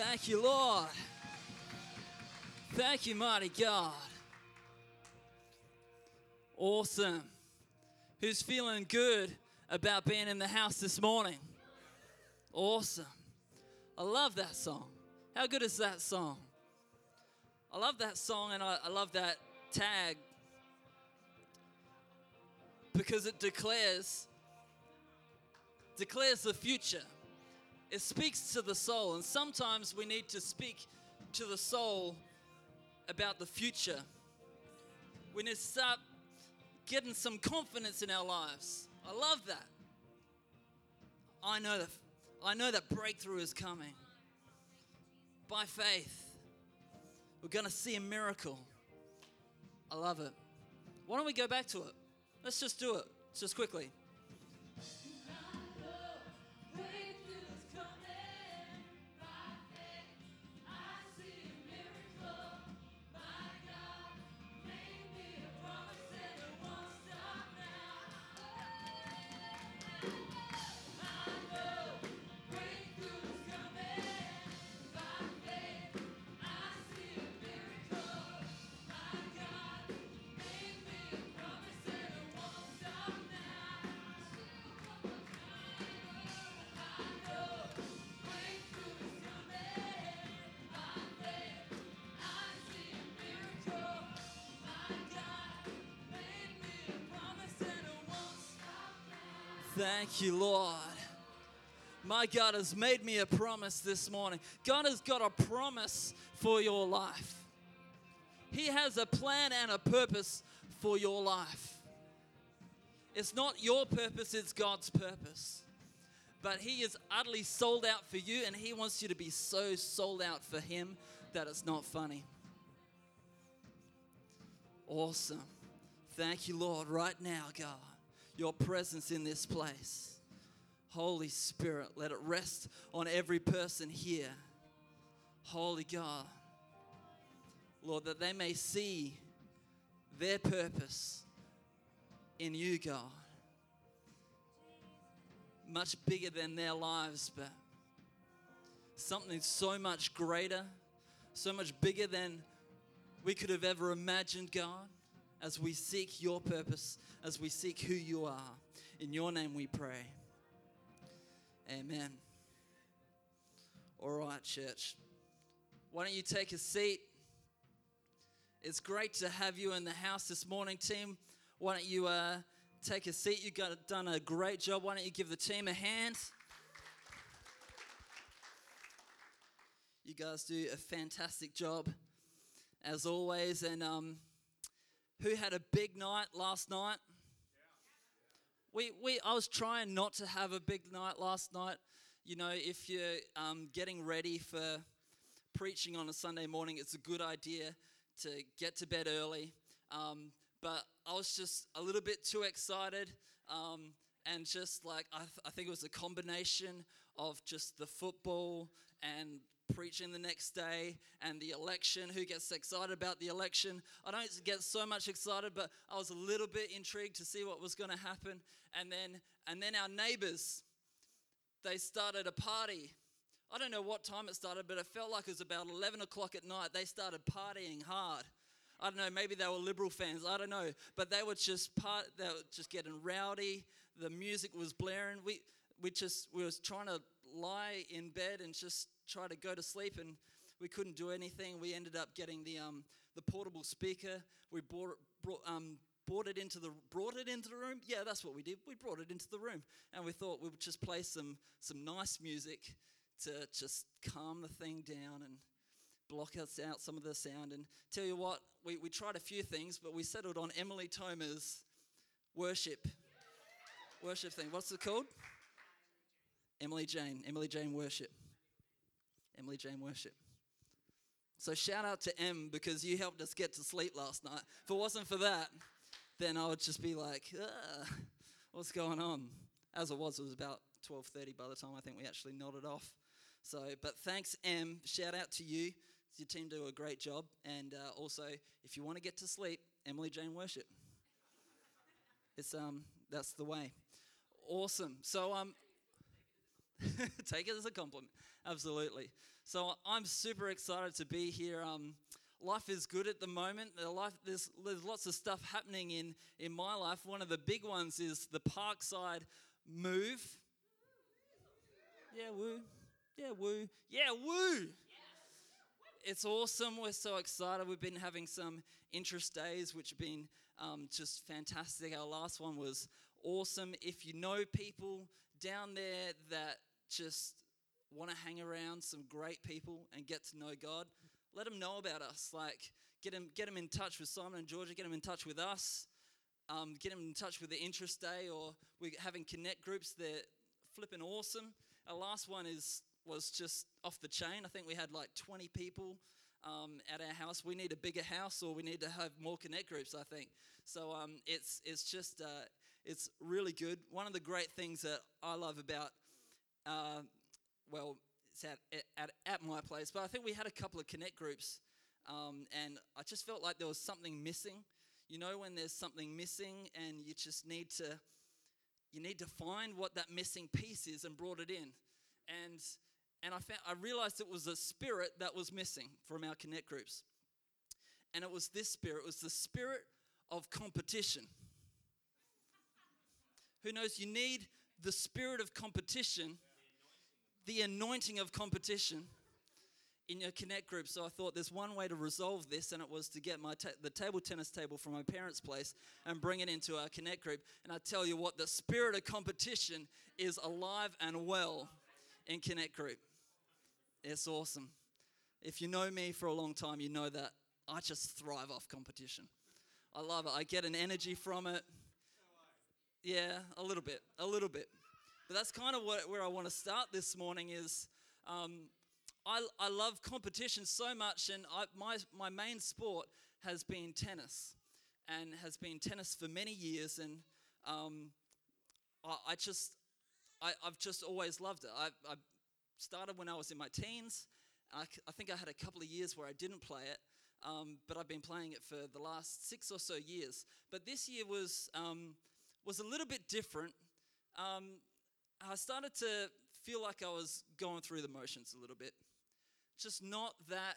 Thank you, Lord. Thank you, mighty God. Awesome. Who's feeling good about being in the house this morning? Awesome. I love that song. How good is that song? I love that song and I, I love that tag because it declares declares the future. It speaks to the soul, and sometimes we need to speak to the soul about the future. We need to start getting some confidence in our lives. I love that. I know that I know that breakthrough is coming. By faith, we're going to see a miracle. I love it. Why don't we go back to it? Let's just do it, just quickly. Thank you, Lord. My God has made me a promise this morning. God has got a promise for your life. He has a plan and a purpose for your life. It's not your purpose, it's God's purpose. But He is utterly sold out for you, and He wants you to be so sold out for Him that it's not funny. Awesome. Thank you, Lord, right now, God your presence in this place. Holy Spirit, let it rest on every person here. Holy God, Lord, that they may see their purpose in you, God. Much bigger than their lives, but something so much greater, so much bigger than we could have ever imagined, God as we seek your purpose, as we seek who you are. In your name we pray. Amen. All right, church. Why don't you take a seat? It's great to have you in the house this morning, team. Why don't you uh, take a seat? You've got, done a great job. Why don't you give the team a hand? You guys do a fantastic job, as always. And um, who had a big night last night? We, we, I was trying not to have a big night last night. You know, if you're um, getting ready for preaching on a Sunday morning, it's a good idea to get to bed early. Um, but I was just a little bit too excited. Um, and just like, I, th- I think it was a combination of just the football and preaching the next day and the election. Who gets excited about the election? I don't get so much excited, but I was a little bit intrigued to see what was going to happen. And then, and then our neighbors, they started a party. I don't know what time it started, but it felt like it was about 11 o'clock at night. They started partying hard. I don't know, maybe they were liberal fans, I don't know. But they were just part they were just getting rowdy. The music was blaring. We we just we was trying to lie in bed and just try to go to sleep and we couldn't do anything. We ended up getting the um, the portable speaker. We brought brought um, brought it into the brought it into the room. Yeah, that's what we did. We brought it into the room, and we thought we would just play some some nice music to just calm the thing down and block us out some of the sound. And tell you what, we, we tried a few things, but we settled on Emily Tomer's worship worship thing. What's it called? Emily Jane. Emily Jane worship. Emily Jane Worship. So shout out to Em because you helped us get to sleep last night. If it wasn't for that, then I would just be like, what's going on? As it was, it was about 12:30 by the time I think we actually nodded off. So, but thanks, Em. Shout out to you. Your team do a great job. And uh, also, if you want to get to sleep, Emily Jane Worship. It's um, that's the way. Awesome. So um, Take it as a compliment. Absolutely. So I'm super excited to be here. Um, life is good at the moment. The life, there's, there's lots of stuff happening in, in my life. One of the big ones is the Parkside move. Yeah, woo. Yeah, woo. Yeah, woo. It's awesome. We're so excited. We've been having some interest days, which have been um, just fantastic. Our last one was awesome. If you know people down there that just want to hang around some great people and get to know God, let them know about us. Like, get them, get them in touch with Simon and Georgia, get them in touch with us, um, get them in touch with the Interest Day, or we're having connect groups. They're flipping awesome. Our last one is was just off the chain. I think we had like 20 people um, at our house. We need a bigger house, or we need to have more connect groups. I think so. Um, it's it's just uh, it's really good. One of the great things that I love about uh, well, it's at, at, at my place, but I think we had a couple of connect groups, um, and I just felt like there was something missing. You know, when there's something missing, and you just need to, you need to find what that missing piece is and brought it in, and and I found I realized it was a spirit that was missing from our connect groups, and it was this spirit. It was the spirit of competition. Who knows? You need the spirit of competition the anointing of competition in your connect group. So I thought there's one way to resolve this, and it was to get my ta- the table tennis table from my parents' place and bring it into our connect group. And I tell you what, the spirit of competition is alive and well in connect group. It's awesome. If you know me for a long time, you know that I just thrive off competition. I love it. I get an energy from it. Yeah, a little bit, a little bit. But that's kind of what, where I want to start this morning is um, I, I love competition so much, and I, my, my main sport has been tennis, and has been tennis for many years, and um, I, I, just, I, have just always loved it. I, I, started when I was in my teens. I, I, think I had a couple of years where I didn't play it, um, but I've been playing it for the last six or so years. But this year was, um, was a little bit different. Um, I started to feel like I was going through the motions a little bit. Just not that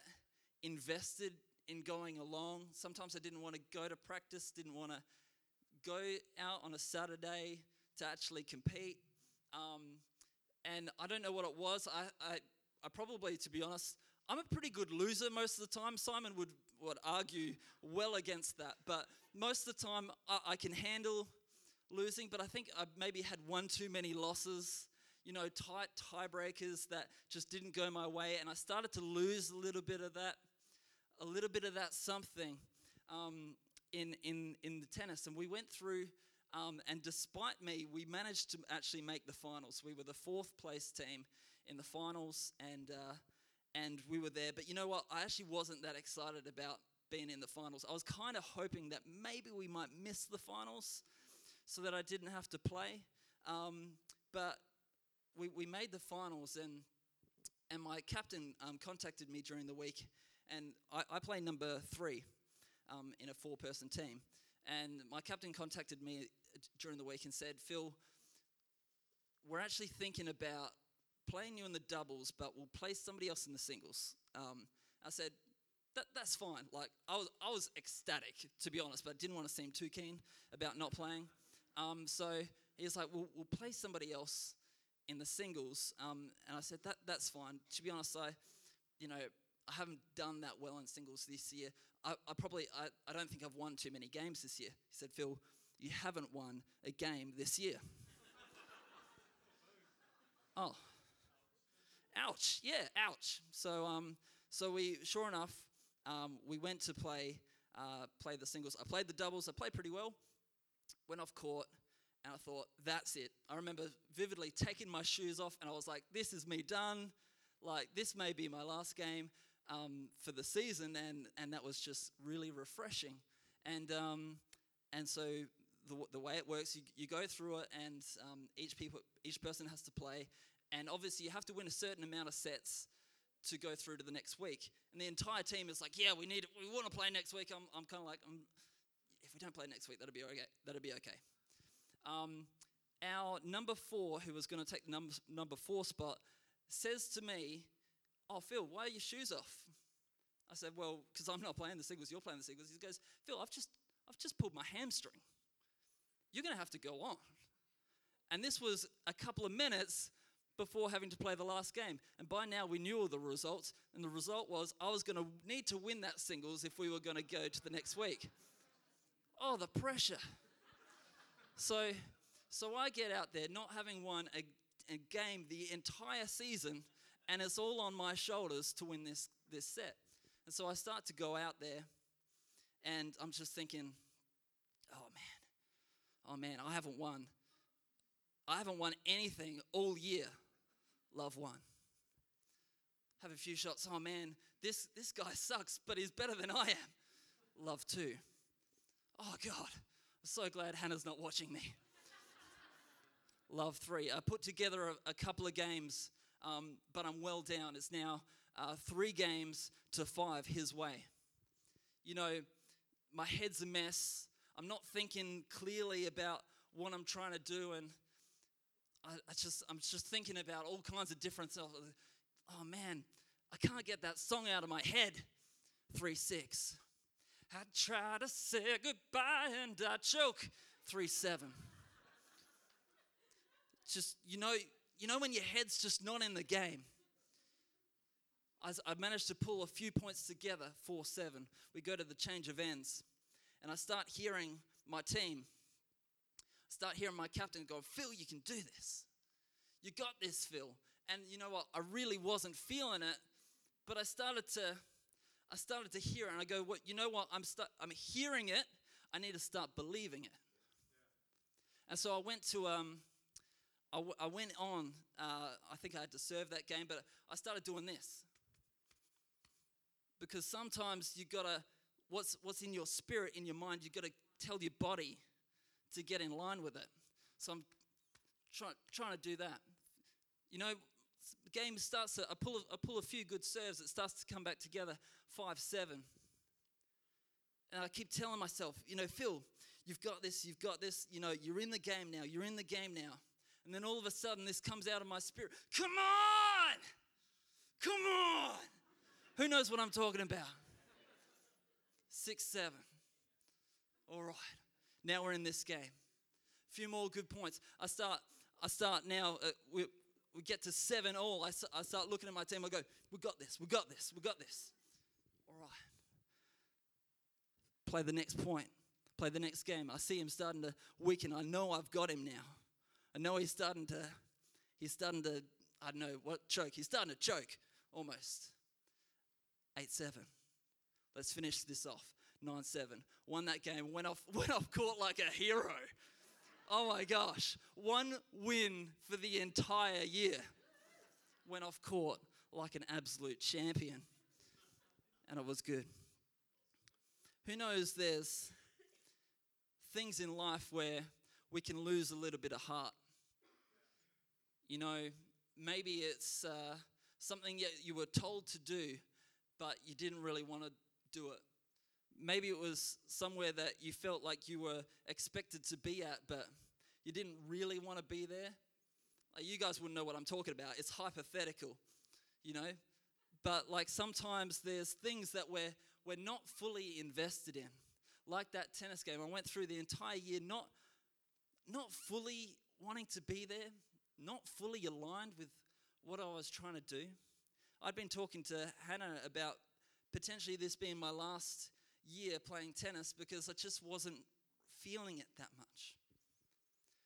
invested in going along. Sometimes I didn't want to go to practice, didn't want to go out on a Saturday to actually compete. Um, and I don't know what it was. I, I, I probably, to be honest, I'm a pretty good loser most of the time. Simon would, would argue well against that. But most of the time, I, I can handle losing, but I think I maybe had one too many losses, you know, tight tiebreakers that just didn't go my way. And I started to lose a little bit of that, a little bit of that something um, in, in, in the tennis. And we went through, um, and despite me, we managed to actually make the finals. We were the fourth place team in the finals, and, uh, and we were there. But you know what? I actually wasn't that excited about being in the finals. I was kind of hoping that maybe we might miss the finals so that I didn't have to play. Um, but we, we made the finals, and, and my captain um, contacted me during the week. And I, I play number three um, in a four person team. And my captain contacted me uh, during the week and said, Phil, we're actually thinking about playing you in the doubles, but we'll play somebody else in the singles. Um, I said, that, that's fine. Like, I was, I was ecstatic, to be honest, but I didn't want to seem too keen about not playing. Um, so he's like, we'll, we'll play somebody else in the singles. Um, and I said, that, that's fine. To be honest, I, you know, I haven't done that well in singles this year. I, I probably, I, I don't think I've won too many games this year. He said, Phil, you haven't won a game this year. oh, ouch. Yeah, ouch. So, um, so we, sure enough, um, we went to play, uh, play the singles. I played the doubles. I played pretty well went off court, and I thought, that's it. I remember vividly taking my shoes off, and I was like, this is me done. Like, this may be my last game um, for the season, and, and that was just really refreshing. And, um, and so the, the way it works, you, you go through it, and um, each, people, each person has to play. And obviously, you have to win a certain amount of sets to go through to the next week. And the entire team is like, yeah, we need, we want to play next week. I'm, I'm kind of like, I'm, if we don't play next week, that'll be okay. That'll be okay. Um, our number four, who was going to take the number, number four spot, says to me, Oh, Phil, why are your shoes off? I said, Well, because I'm not playing the singles, you're playing the singles. He goes, Phil, I've just, I've just pulled my hamstring. You're going to have to go on. And this was a couple of minutes before having to play the last game. And by now we knew all the results. And the result was I was going to need to win that singles if we were going to go to the next week. Oh, the pressure. So, so I get out there not having won a, a game the entire season, and it's all on my shoulders to win this, this set. And so I start to go out there, and I'm just thinking, oh man, oh man, I haven't won. I haven't won anything all year. Love one. Have a few shots. Oh man, this, this guy sucks, but he's better than I am. Love two. Oh God, I'm so glad Hannah's not watching me. Love three. I put together a, a couple of games, um, but I'm well down. It's now uh, three games to five his way. You know, my head's a mess. I'm not thinking clearly about what I'm trying to do, and I, I just I'm just thinking about all kinds of different stuff. Oh man, I can't get that song out of my head. Three six. I try to say goodbye and I choke. Three seven. Just you know, you know when your head's just not in the game. I, I managed to pull a few points together. Four seven. We go to the change of ends, and I start hearing my team start hearing my captain go, Phil, you can do this. You got this, Phil. And you know what? I really wasn't feeling it, but I started to, I started to hear it, and I go, "What? You know what? I'm st- I'm hearing it. I need to start believing it." And so I went to, um, I, w- I went on. Uh, I think I had to serve that game, but I started doing this because sometimes you gotta, what's what's in your spirit, in your mind, you gotta tell your body to get in line with it. So I'm try, trying to do that. You know, game starts, to, I, pull, I pull a few good serves, it starts to come back together 5 7. And I keep telling myself, you know, Phil, you've got this, you've got this, you know, you're in the game now, you're in the game now. And then all of a sudden, this comes out of my spirit come on! Come on! Who knows what I'm talking about? Six, seven. All right. Now we're in this game. A few more good points. I start, I start now, uh, we, get to seven all. I, I start looking at my team. I go, we got this, we got this, we got this. All right. Play the next point, play the next game. I see him starting to weaken. I know I've got him now. I know he's starting to, he's starting to, I don't know what, choke. He's starting to choke almost. 8 7. Let's finish this off. 9 7. Won that game, went off, went off court like a hero. Oh my gosh. One win for the entire year. Went off court like an absolute champion. And it was good. Who knows there's things in life where we can lose a little bit of heart. You know, maybe it's uh, something you were told to do, but you didn't really want to do it. Maybe it was somewhere that you felt like you were expected to be at, but you didn't really want to be there. Like you guys wouldn't know what I'm talking about. It's hypothetical, you know? But like sometimes there's things that we're we're not fully invested in. Like that tennis game. I went through the entire year not not fully wanting to be there, not fully aligned with what I was trying to do. I'd been talking to Hannah about potentially this being my last year playing tennis because I just wasn't feeling it that much.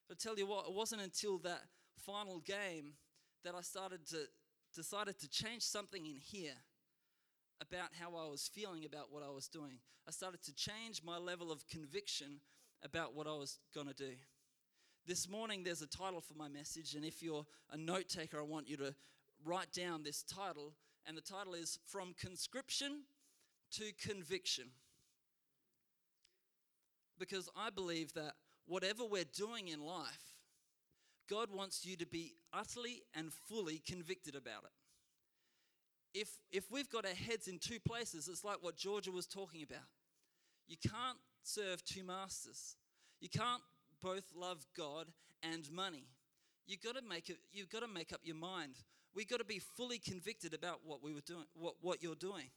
But I tell you what, it wasn't until that final game that I started to decided to change something in here about how I was feeling about what I was doing. I started to change my level of conviction about what I was going to do. This morning, there's a title for my message, and if you're a note taker, I want you to write down this title. And the title is From Conscription to Conviction because I believe that whatever we're doing in life, God wants you to be utterly and fully convicted about it. If, if we've got our heads in two places, it's like what Georgia was talking about. You can't serve two masters. You can't both love God and money. You've got to make you've got to make up your mind. We've got to be fully convicted about what we were doing, what, what you're doing.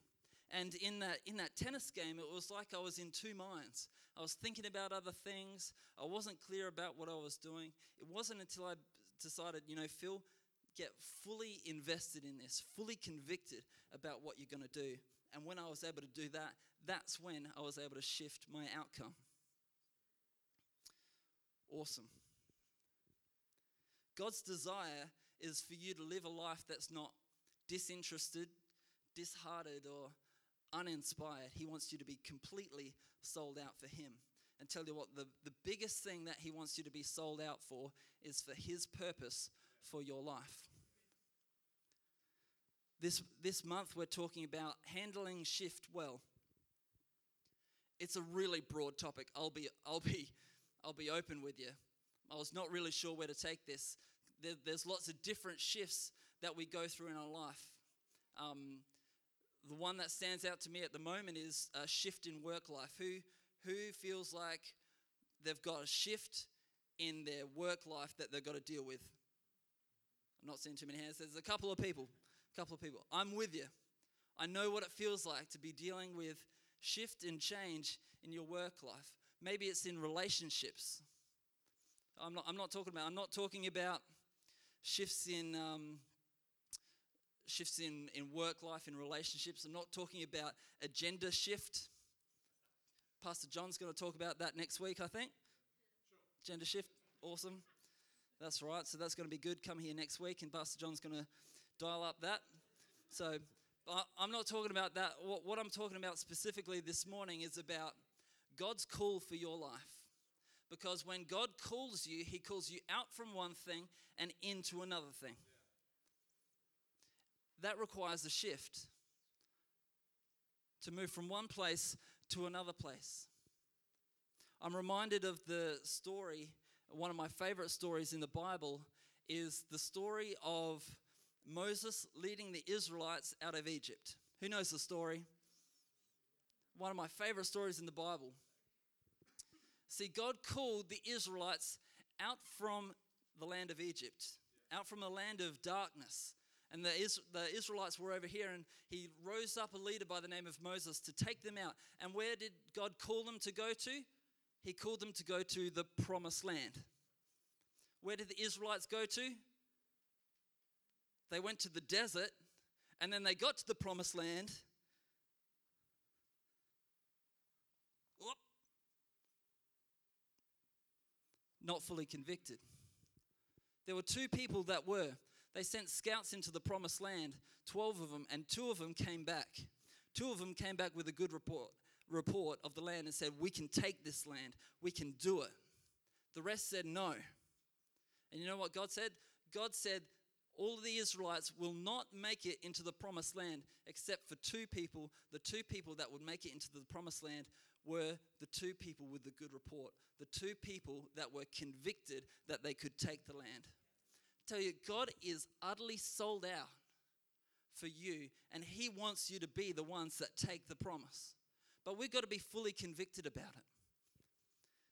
And in that, in that tennis game, it was like I was in two minds. I was thinking about other things. I wasn't clear about what I was doing. It wasn't until I decided, you know, Phil, get fully invested in this, fully convicted about what you're going to do. And when I was able to do that, that's when I was able to shift my outcome. Awesome. God's desire is for you to live a life that's not disinterested, disheartened, or uninspired. He wants you to be completely sold out for Him. And tell you what, the, the biggest thing that He wants you to be sold out for is for His purpose for your life. This, this month, we're talking about handling shift well. It's a really broad topic. I'll be, I'll be, I'll be open with you. I was not really sure where to take this. There, there's lots of different shifts that we go through in our life. Um, the one that stands out to me at the moment is a shift in work life. Who, who feels like they've got a shift in their work life that they've got to deal with? I'm not seeing too many hands. There's a couple of people. A couple of people. I'm with you. I know what it feels like to be dealing with shift and change in your work life. Maybe it's in relationships. I'm not, I'm not talking about. I'm not talking about shifts in um, shifts in, in work life, in relationships. I'm not talking about a gender shift. Pastor John's going to talk about that next week, I think. Sure. Gender shift, awesome. That's right. So that's going to be good. Come here next week, and Pastor John's going to dial up that. So I'm not talking about that. What I'm talking about specifically this morning is about God's call for your life. Because when God calls you, He calls you out from one thing and into another thing. That requires a shift to move from one place to another place. I'm reminded of the story, one of my favorite stories in the Bible is the story of Moses leading the Israelites out of Egypt. Who knows the story? One of my favorite stories in the Bible. See, God called the Israelites out from the land of Egypt, out from a land of darkness. And the, Is- the Israelites were over here, and he rose up a leader by the name of Moses to take them out. And where did God call them to go to? He called them to go to the promised land. Where did the Israelites go to? They went to the desert, and then they got to the promised land. Whoop. Not fully convicted. There were two people that were. They sent scouts into the promised land, 12 of them, and two of them came back. Two of them came back with a good report, report of the land and said, We can take this land, we can do it. The rest said no. And you know what God said? God said, all of the Israelites will not make it into the promised land except for two people. The two people that would make it into the promised land were the two people with the good report, the two people that were convicted that they could take the land. Tell you, God is utterly sold out for you, and He wants you to be the ones that take the promise. But we've got to be fully convicted about it.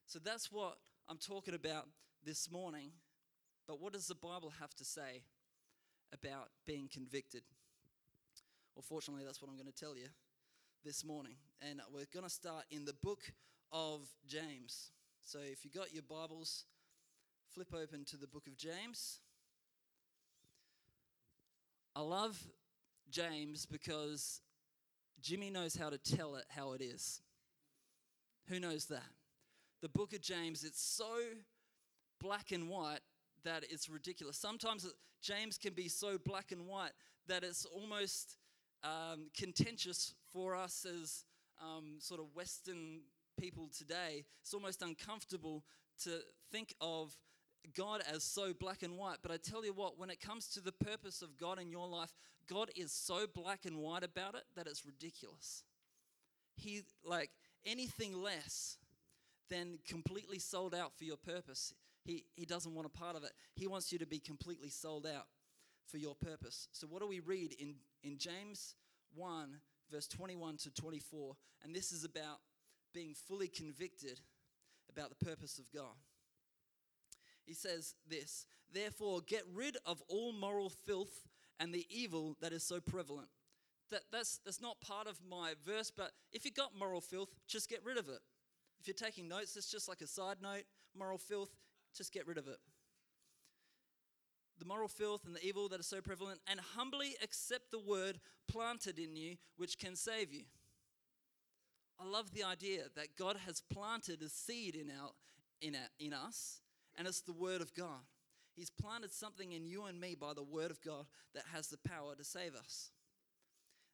So that's what I'm talking about this morning. But what does the Bible have to say about being convicted. Well, fortunately, that's what I'm going to tell you this morning. And we're going to start in the book of James. So if you got your Bibles, flip open to the book of James. I love James because Jimmy knows how to tell it how it is. Who knows that? The book of James, it's so black and white that it's ridiculous. Sometimes James can be so black and white that it's almost um, contentious for us as um, sort of Western people today. It's almost uncomfortable to think of God as so black and white. But I tell you what, when it comes to the purpose of God in your life, God is so black and white about it that it's ridiculous. He, like, anything less than completely sold out for your purpose he, he doesn't want a part of it. He wants you to be completely sold out for your purpose. So, what do we read in, in James 1, verse 21 to 24? And this is about being fully convicted about the purpose of God. He says this Therefore, get rid of all moral filth and the evil that is so prevalent. That, that's, that's not part of my verse, but if you've got moral filth, just get rid of it. If you're taking notes, it's just like a side note moral filth, just get rid of it. The moral filth and the evil that is so prevalent, and humbly accept the word planted in you, which can save you. I love the idea that God has planted a seed in, our, in, our, in us, and it's the word of God. He's planted something in you and me by the word of God that has the power to save us.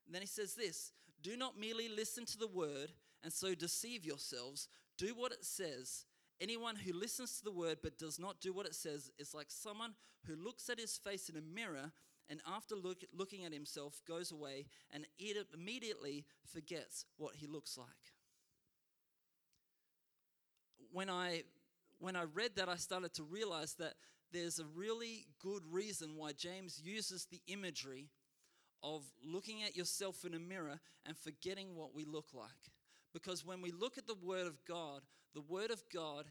And then he says this Do not merely listen to the word and so deceive yourselves. Do what it says. Anyone who listens to the word but does not do what it says is like someone who looks at his face in a mirror and after look, looking at himself goes away and immediately forgets what he looks like. When I when I read that I started to realize that there's a really good reason why James uses the imagery of looking at yourself in a mirror and forgetting what we look like. Because when we look at the Word of God, the Word of God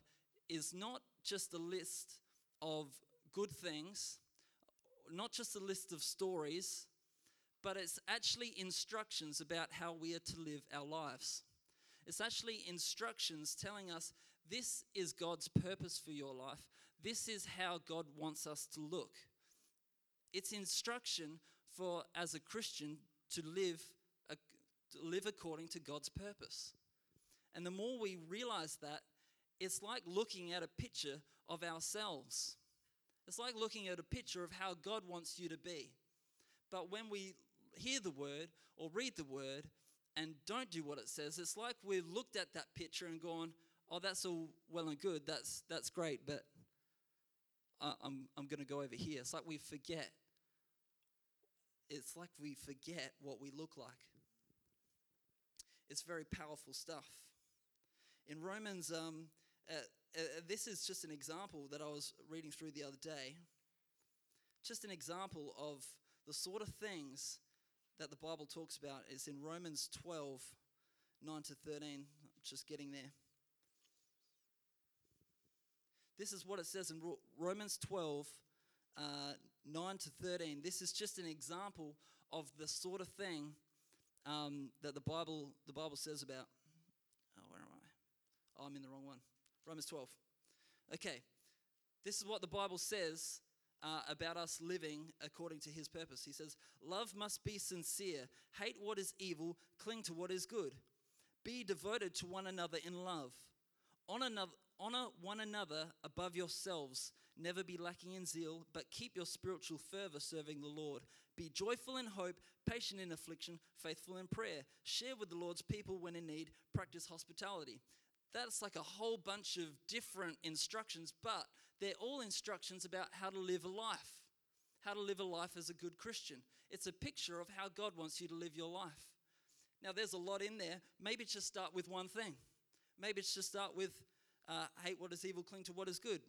is not just a list of good things, not just a list of stories, but it's actually instructions about how we are to live our lives. It's actually instructions telling us this is God's purpose for your life. This is how God wants us to look. It's instruction for as a Christian to live a, to live according to God's purpose. And the more we realize that, it's like looking at a picture of ourselves. It's like looking at a picture of how God wants you to be. But when we hear the word or read the word and don't do what it says, it's like we've looked at that picture and gone, "Oh, that's all well and good. That's that's great, but I'm I'm going to go over here." It's like we forget it's like we forget what we look like. It's very powerful stuff. In Romans, um, uh, uh, this is just an example that I was reading through the other day. Just an example of the sort of things that the Bible talks about is in Romans 12, 9 to 13. I'm Just getting there. This is what it says in Romans 12, uh, 9 to 13. This is just an example of the sort of thing um, that the Bible, the Bible says about. Oh, where am I? Oh, I'm in the wrong one. Romans 12. Okay, this is what the Bible says uh, about us living according to his purpose. He says, Love must be sincere, hate what is evil, cling to what is good. Be devoted to one another in love. Honor, another, honor one another above yourselves. Never be lacking in zeal, but keep your spiritual fervor serving the Lord. Be joyful in hope, patient in affliction, faithful in prayer. Share with the Lord's people when in need. Practice hospitality. That's like a whole bunch of different instructions, but they're all instructions about how to live a life, how to live a life as a good Christian. It's a picture of how God wants you to live your life. Now, there's a lot in there. Maybe just start with one thing. Maybe it's just start with uh, hate what is evil, cling to what is good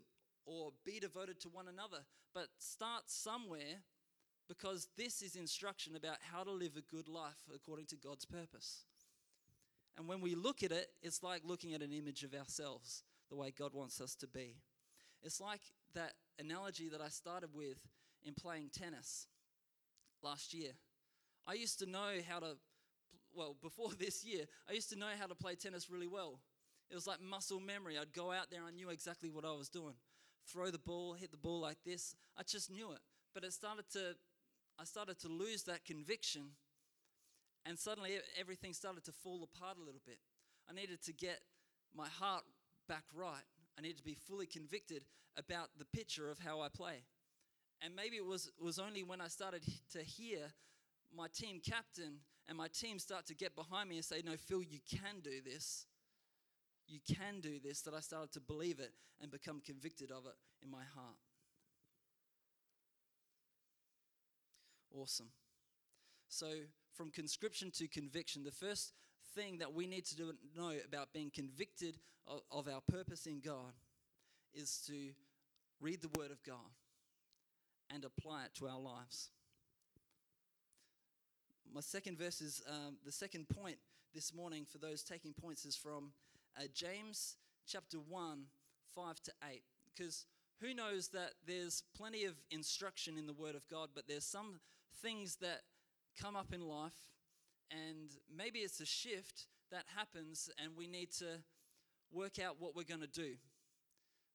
or be devoted to one another. But start somewhere because this is instruction about how to live a good life according to God's purpose. And when we look at it, it's like looking at an image of ourselves, the way God wants us to be. It's like that analogy that I started with in playing tennis last year. I used to know how to, well, before this year, I used to know how to play tennis really well. It was like muscle memory. I'd go out there, I knew exactly what I was doing throw the ball, hit the ball like this. I just knew it. But it started to, I started to lose that conviction, and suddenly everything started to fall apart a little bit. I needed to get my heart back right. I needed to be fully convicted about the picture of how I play. And maybe it was, was only when I started to hear my team captain and my team start to get behind me and say, No, Phil, you can do this you can do this, that I started to believe it and become convicted of it in my heart. Awesome. So, from conscription to conviction, the first thing that we need to do, know about being convicted of, of our purpose in God is to read the Word of God and apply it to our lives. My second verse is um, the second point this morning for those taking points is from uh, James chapter 1, 5 to 8. Because who knows that there's plenty of instruction in the Word of God, but there's some things that come up in life, and maybe it's a shift that happens, and we need to work out what we're going to do.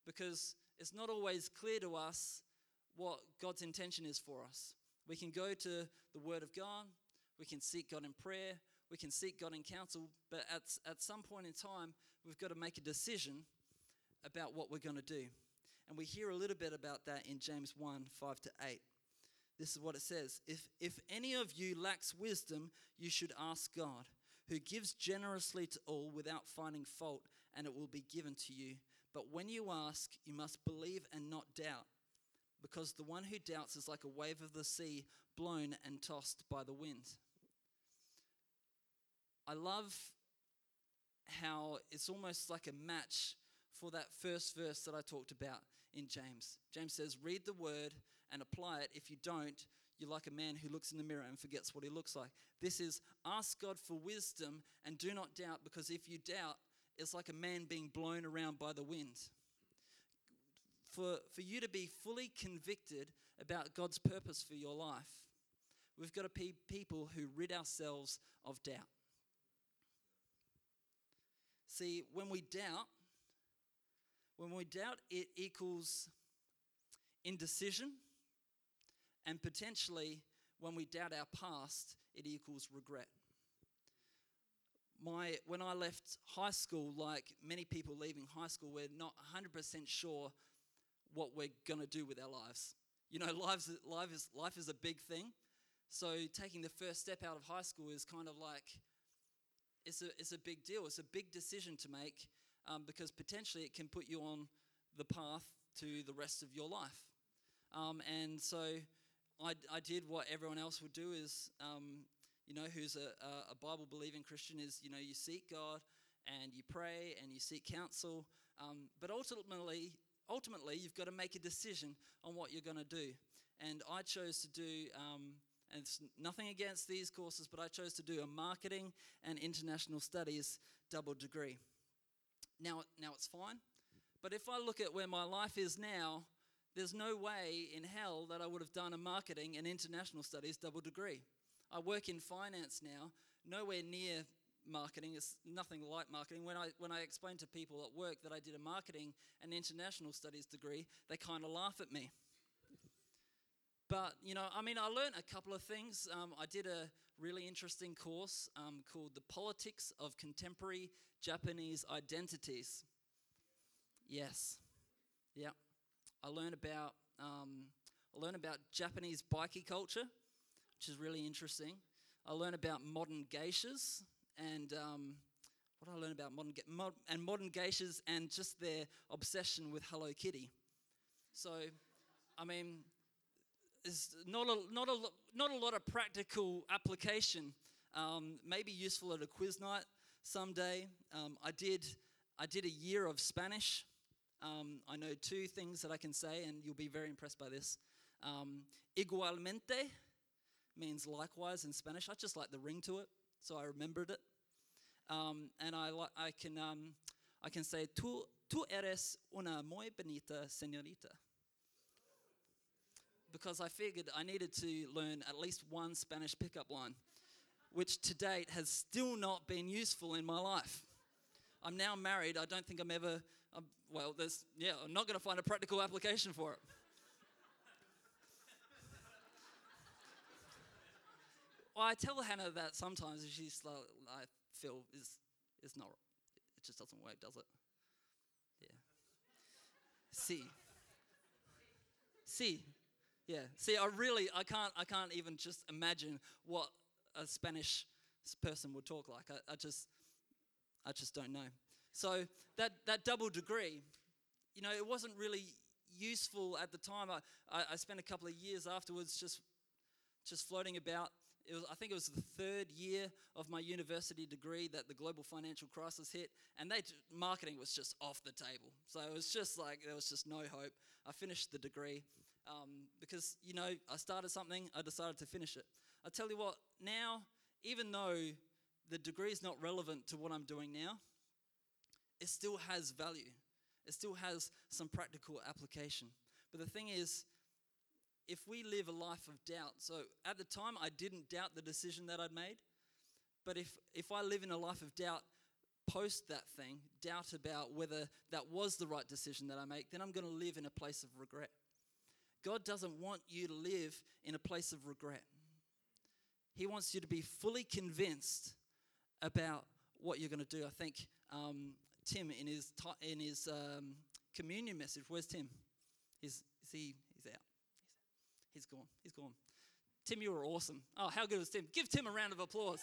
Because it's not always clear to us what God's intention is for us. We can go to the Word of God, we can seek God in prayer, we can seek God in counsel, but at, at some point in time, we've got to make a decision about what we're going to do. And we hear a little bit about that in James 1 5 to 8. This is what it says if, if any of you lacks wisdom, you should ask God, who gives generously to all without finding fault, and it will be given to you. But when you ask, you must believe and not doubt, because the one who doubts is like a wave of the sea blown and tossed by the wind. I love how it's almost like a match for that first verse that I talked about in James. James says, Read the word and apply it. If you don't, you're like a man who looks in the mirror and forgets what he looks like. This is ask God for wisdom and do not doubt, because if you doubt, it's like a man being blown around by the wind. For, for you to be fully convicted about God's purpose for your life, we've got to be people who rid ourselves of doubt. See, when we doubt, when we doubt, it equals indecision, and potentially, when we doubt our past, it equals regret. My, when I left high school, like many people leaving high school, we're not 100% sure what we're going to do with our lives. You know, lives, life, is, life is a big thing. So taking the first step out of high school is kind of like, it's a, it's a big deal. It's a big decision to make um, because potentially it can put you on the path to the rest of your life. Um, and so I, I, did what everyone else would do is, um, you know, who's a, a Bible believing Christian is, you know, you seek God and you pray and you seek counsel. Um, but ultimately, ultimately, you've got to make a decision on what you're going to do. And I chose to do, um, and it's nothing against these courses, but I chose to do a marketing and international studies double degree. Now, now it's fine. But if I look at where my life is now, there's no way in hell that I would have done a marketing and international studies double degree. I work in finance now, nowhere near marketing. It's nothing like marketing. When I, when I explain to people at work that I did a marketing and international studies degree, they kind of laugh at me. But, you know, I mean, I learned a couple of things. Um, I did a really interesting course um, called The Politics of Contemporary Japanese Identities. Yes. Yeah. I learned about um, I learned about Japanese bikie culture, which is really interesting. I learned about modern geishas and um, what I learned about modern mod, and modern geishas and just their obsession with Hello Kitty. So, I mean, there's not a, not a, not a lot of practical application. Um, maybe useful at a quiz night someday. Um, I did I did a year of Spanish. Um, I know two things that I can say, and you'll be very impressed by this. Um, igualmente means likewise in Spanish. I just like the ring to it, so I remembered it. Um, and I, I can um, I can say tú tú eres una muy bonita señorita because I figured I needed to learn at least one Spanish pickup line which to date has still not been useful in my life. I'm now married. I don't think I'm ever, I'm, well, there's, yeah, I'm not going to find a practical application for it. well, I tell Hannah that sometimes she's like, I feel is, is not, it just doesn't work, does it? Yeah. See. See. Yeah. See, I really, I can't, I can't even just imagine what a Spanish person would talk like. I, I just, I just don't know. So that that double degree, you know, it wasn't really useful at the time. I, I, I spent a couple of years afterwards just just floating about. It was, I think it was the third year of my university degree that the global financial crisis hit, and they marketing was just off the table. So it was just like there was just no hope. I finished the degree um, because you know I started something, I decided to finish it. I tell you what, now, even though the degree is not relevant to what I'm doing now, it still has value. It still has some practical application. But the thing is, if we live a life of doubt, so at the time I didn't doubt the decision that I'd made, but if, if I live in a life of doubt post that thing, doubt about whether that was the right decision that I make, then I'm going to live in a place of regret. God doesn't want you to live in a place of regret. He wants you to be fully convinced about what you're going to do. I think um, Tim in his in his um, communion message. Where's Tim? Is, is he? He's out. He's gone. He's gone. Tim, you were awesome. Oh, how good was Tim? Give Tim a round of applause.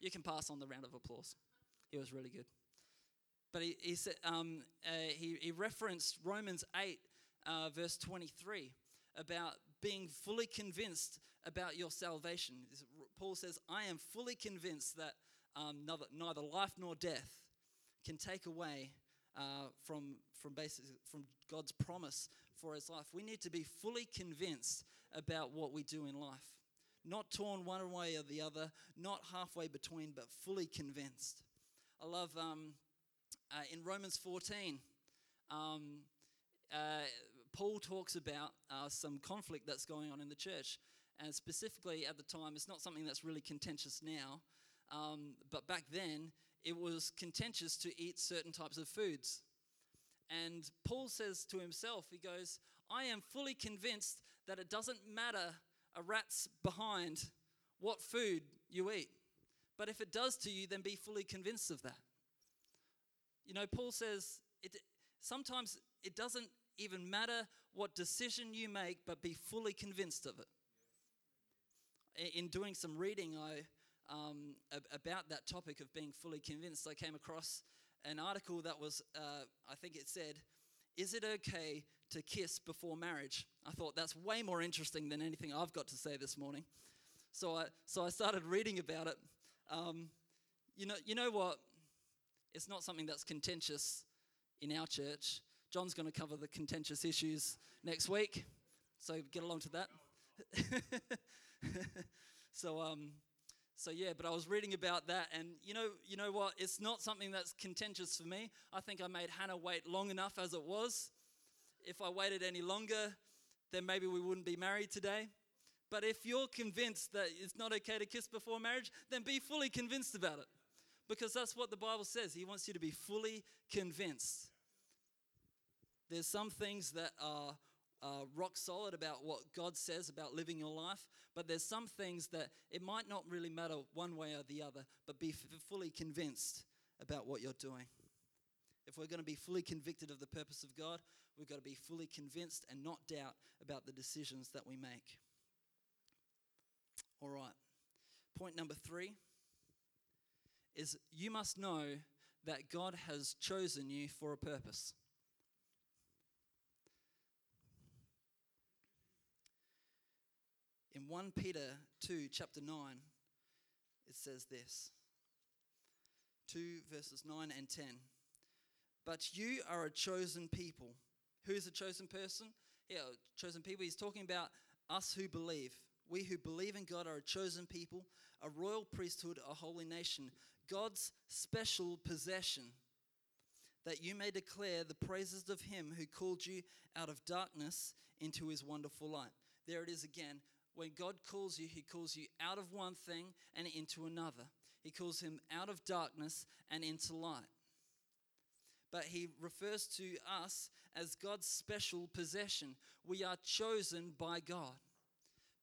you can pass on the round of applause. He was really good. But he, he said um, uh, he, he referenced Romans 8, uh, verse 23, about being fully convinced about your salvation. Paul says, I am fully convinced that um, neither, neither life nor death can take away uh, from, from, basic, from God's promise for his life. We need to be fully convinced about what we do in life. Not torn one way or the other, not halfway between, but fully convinced. I love um, uh, in Romans 14, um, uh, Paul talks about uh, some conflict that's going on in the church. And specifically at the time, it's not something that's really contentious now, um, but back then, it was contentious to eat certain types of foods. And Paul says to himself, he goes, I am fully convinced that it doesn't matter a rat's behind what food you eat. But if it does to you, then be fully convinced of that. You know, Paul says it, sometimes it doesn't even matter what decision you make, but be fully convinced of it. In doing some reading, I um, about that topic of being fully convinced, I came across an article that was, uh, I think it said, Is it okay to kiss before marriage? I thought that's way more interesting than anything I've got to say this morning. So I, so I started reading about it. Um, you, know, you know what? It's not something that's contentious in our church. John's going to cover the contentious issues next week, so get along to that. so, um, so yeah, but I was reading about that, and you know, you know what? It's not something that's contentious for me. I think I made Hannah wait long enough as it was. If I waited any longer, then maybe we wouldn't be married today. But if you're convinced that it's not okay to kiss before marriage, then be fully convinced about it. Because that's what the Bible says. He wants you to be fully convinced. There's some things that are uh, rock solid about what God says about living your life, but there's some things that it might not really matter one way or the other, but be f- fully convinced about what you're doing. If we're going to be fully convicted of the purpose of God, we've got to be fully convinced and not doubt about the decisions that we make. All right. Point number three is you must know that God has chosen you for a purpose. In 1 Peter 2, chapter 9, it says this 2 verses 9 and 10. But you are a chosen people. Who is a chosen person? Yeah, chosen people. He's talking about us who believe. We who believe in God are a chosen people, a royal priesthood, a holy nation, God's special possession, that you may declare the praises of Him who called you out of darkness into His wonderful light. There it is again. When God calls you, He calls you out of one thing and into another. He calls him out of darkness and into light. But he refers to us as God's special possession. We are chosen by God.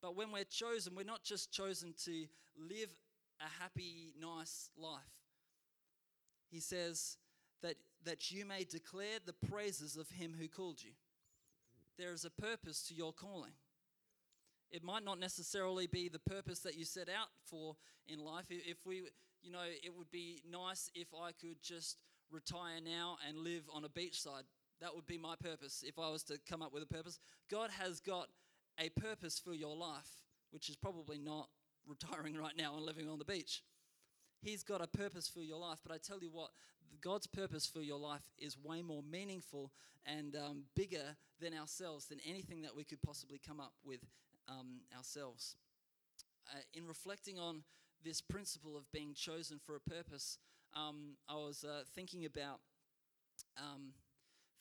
But when we're chosen, we're not just chosen to live a happy, nice life. He says that, that you may declare the praises of him who called you. There is a purpose to your calling. It might not necessarily be the purpose that you set out for in life. If we, you know, it would be nice if I could just retire now and live on a beachside. That would be my purpose if I was to come up with a purpose. God has got a purpose for your life, which is probably not retiring right now and living on the beach. He's got a purpose for your life, but I tell you what, God's purpose for your life is way more meaningful and um, bigger than ourselves, than anything that we could possibly come up with um, ourselves. Uh, in reflecting on this principle of being chosen for a purpose, um, I was uh, thinking about um,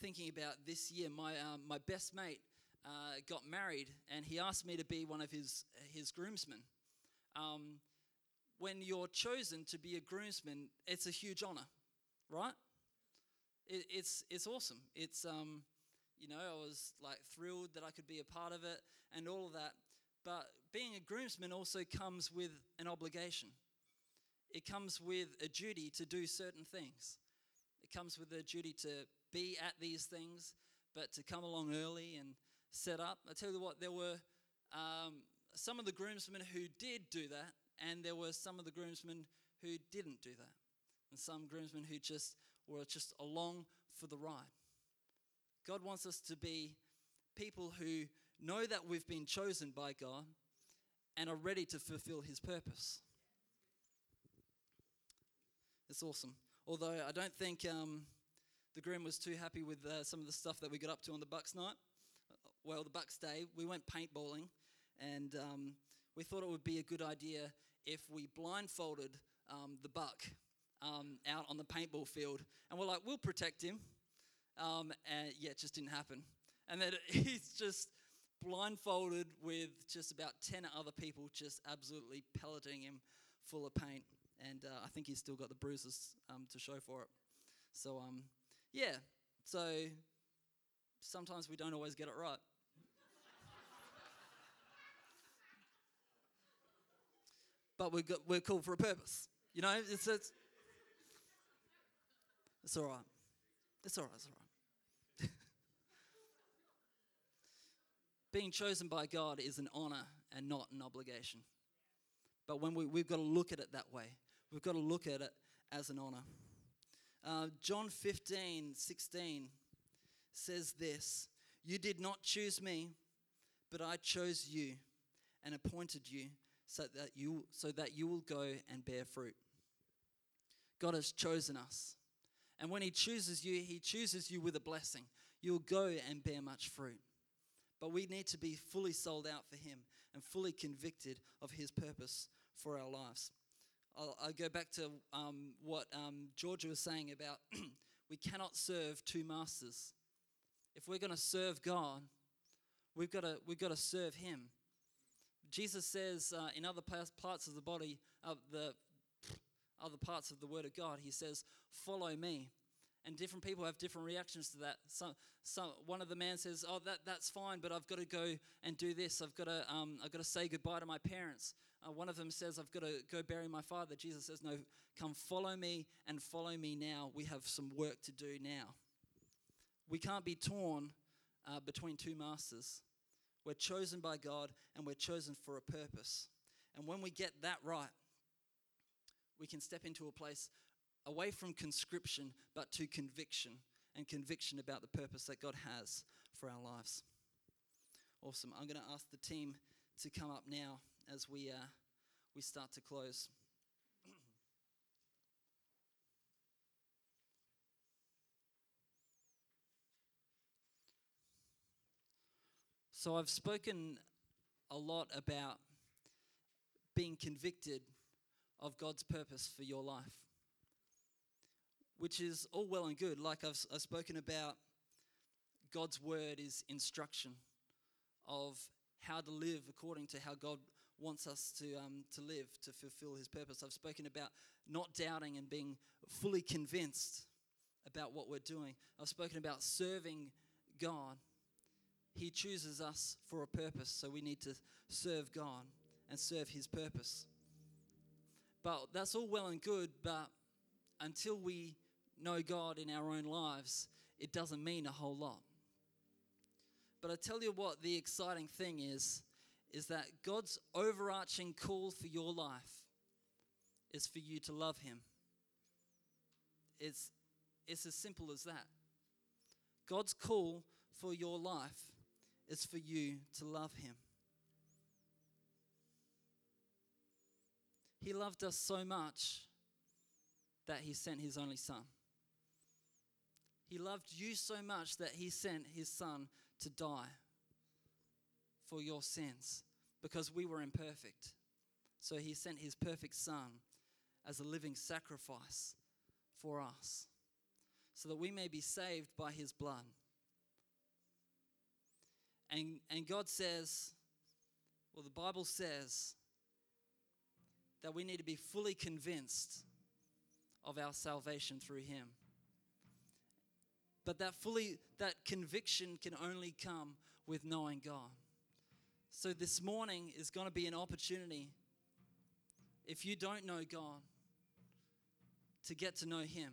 thinking about this year. My um, my best mate uh, got married, and he asked me to be one of his his groomsmen. Um, when you're chosen to be a groomsman, it's a huge honor, right? It, it's it's awesome. It's um, you know, I was like thrilled that I could be a part of it and all of that. But being a groomsman also comes with an obligation. It comes with a duty to do certain things. It comes with a duty to be at these things, but to come along early and set up. I tell you what, there were um, some of the groomsmen who did do that, and there were some of the groomsmen who didn't do that, and some groomsmen who just were just along for the ride. God wants us to be people who know that we've been chosen by God and are ready to fulfill His purpose. It's awesome. Although I don't think um, the groom was too happy with uh, some of the stuff that we got up to on the Bucks night. Well, the Bucks day, we went paintballing, and um, we thought it would be a good idea if we blindfolded um, the buck um, out on the paintball field, and we're like, we'll protect him. Um, and yeah, it just didn't happen. And then he's just blindfolded with just about 10 other people just absolutely pelleting him full of paint. And uh, I think he's still got the bruises um, to show for it. So, um, yeah, so sometimes we don't always get it right. But we're, we're called for a purpose. You know, it's, it's, it's all right. It's all right, it's all right. Being chosen by God is an honor and not an obligation. But when we, we've got to look at it that way, we've got to look at it as an honor. Uh, John 15, 16 says this You did not choose me, but I chose you and appointed you so that you, so that you will go and bear fruit. God has chosen us. And when He chooses you, He chooses you with a blessing. You'll go and bear much fruit. But we need to be fully sold out for Him and fully convicted of His purpose for our lives. I'll, I'll go back to um, what um, Georgia was saying about we cannot serve two masters. If we're going to serve God, we've got to we've got to serve Him. Jesus says uh, in other parts of the body, of the other parts of the Word of God, He says, "Follow me." And different people have different reactions to that. Some, one of the man says, "Oh, that, that's fine, but I've got to go and do this. I've got to, um, I've got to say goodbye to my parents." Uh, one of them says, "I've got to go bury my father." Jesus says, "No, come follow me and follow me now. We have some work to do now." We can't be torn uh, between two masters. We're chosen by God and we're chosen for a purpose. And when we get that right, we can step into a place away from conscription but to conviction and conviction about the purpose that God has for our lives. Awesome. I'm going to ask the team to come up now as we, uh, we start to close. So I've spoken a lot about being convicted of God's purpose for your life, which is all well and good. Like I've, I've spoken about, God's word is instruction of how to live according to how God wants us to, um, to live to fulfill his purpose. I've spoken about not doubting and being fully convinced about what we're doing. I've spoken about serving God he chooses us for a purpose, so we need to serve God and serve His purpose. But that's all well and good, but until we know God in our own lives, it doesn't mean a whole lot. But I tell you what, the exciting thing is, is that God's overarching call for your life is for you to love Him. It's, it's as simple as that. God's call for your life is for you to love Him. He loved us so much that He sent His only Son. He loved you so much that He sent His Son to die for your sins because we were imperfect. So He sent His perfect Son as a living sacrifice for us. so that we may be saved by his blood. And, and God says, well, the Bible says that we need to be fully convinced of our salvation through him. But that fully that conviction can only come with knowing God. So this morning is going to be an opportunity if you don't know God to get to know him.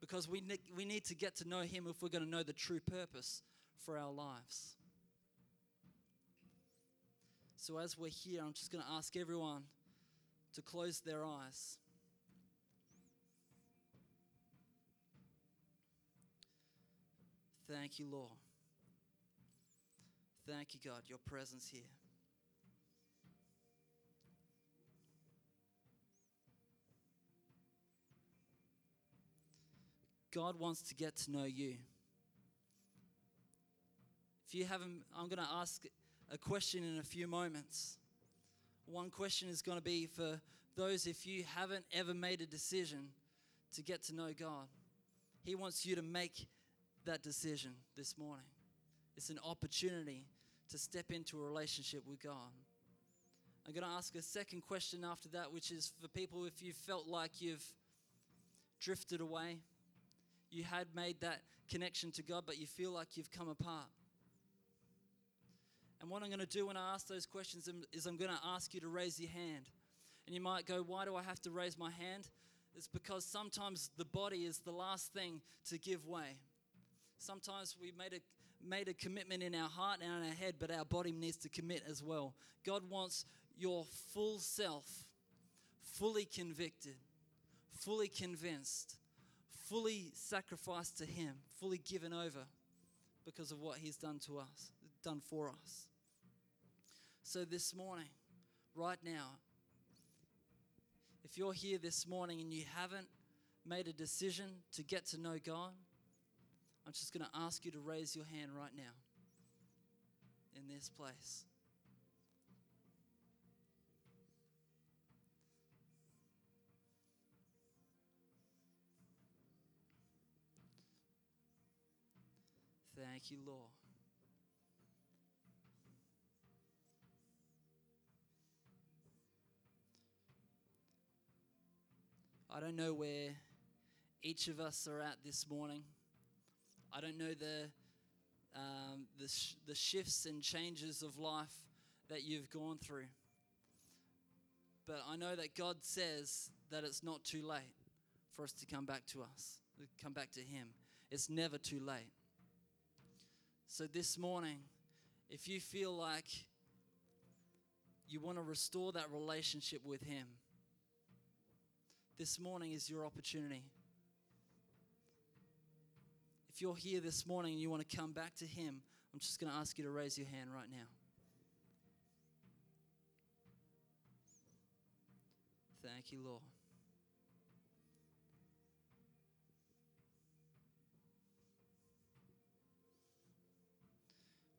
Because we, we need to get to know him if we're going to know the true purpose for our lives. So, as we're here, I'm just going to ask everyone to close their eyes. Thank you, Lord. Thank you, God, your presence here. God wants to get to know you. If you haven't, I'm going to ask a question in a few moments. One question is going to be for those if you haven't ever made a decision to get to know God. He wants you to make that decision this morning. It's an opportunity to step into a relationship with God. I'm going to ask a second question after that, which is for people if you felt like you've drifted away, you had made that connection to God, but you feel like you've come apart. And what I'm going to do when I ask those questions is I'm going to ask you to raise your hand. And you might go, Why do I have to raise my hand? It's because sometimes the body is the last thing to give way. Sometimes we made a made a commitment in our heart and in our head, but our body needs to commit as well. God wants your full self, fully convicted, fully convinced, fully sacrificed to Him, fully given over because of what He's done to us, done for us. So this morning, right now, if you're here this morning and you haven't made a decision to get to know God, I'm just going to ask you to raise your hand right now in this place. Thank you, Lord. I don't know where each of us are at this morning. I don't know the, um, the, sh- the shifts and changes of life that you've gone through. But I know that God says that it's not too late for us to come back to us, come back to Him. It's never too late. So this morning, if you feel like you want to restore that relationship with Him, this morning is your opportunity. If you're here this morning and you want to come back to Him, I'm just going to ask you to raise your hand right now. Thank you, Lord.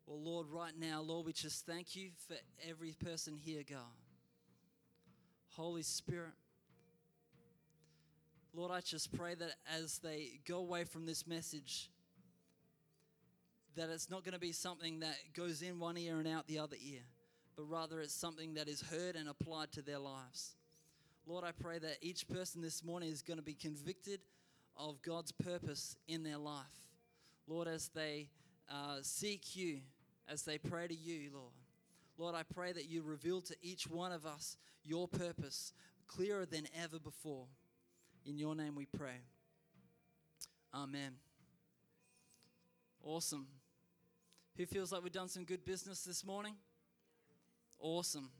Well, Lord, right now, Lord, we just thank you for every person here, God. Holy Spirit, Lord, I just pray that as they go away from this message, that it's not going to be something that goes in one ear and out the other ear, but rather it's something that is heard and applied to their lives. Lord, I pray that each person this morning is going to be convicted of God's purpose in their life. Lord, as they uh, seek you, as they pray to you, Lord. Lord, I pray that you reveal to each one of us your purpose clearer than ever before. In your name we pray. Amen. Awesome. Who feels like we've done some good business this morning? Awesome.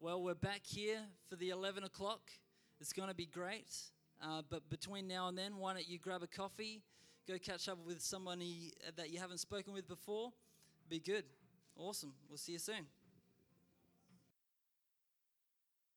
Well, we're back here for the 11 o'clock. It's going to be great. Uh, but between now and then, why don't you grab a coffee, go catch up with somebody that you haven't spoken with before? Be good. Awesome. We'll see you soon.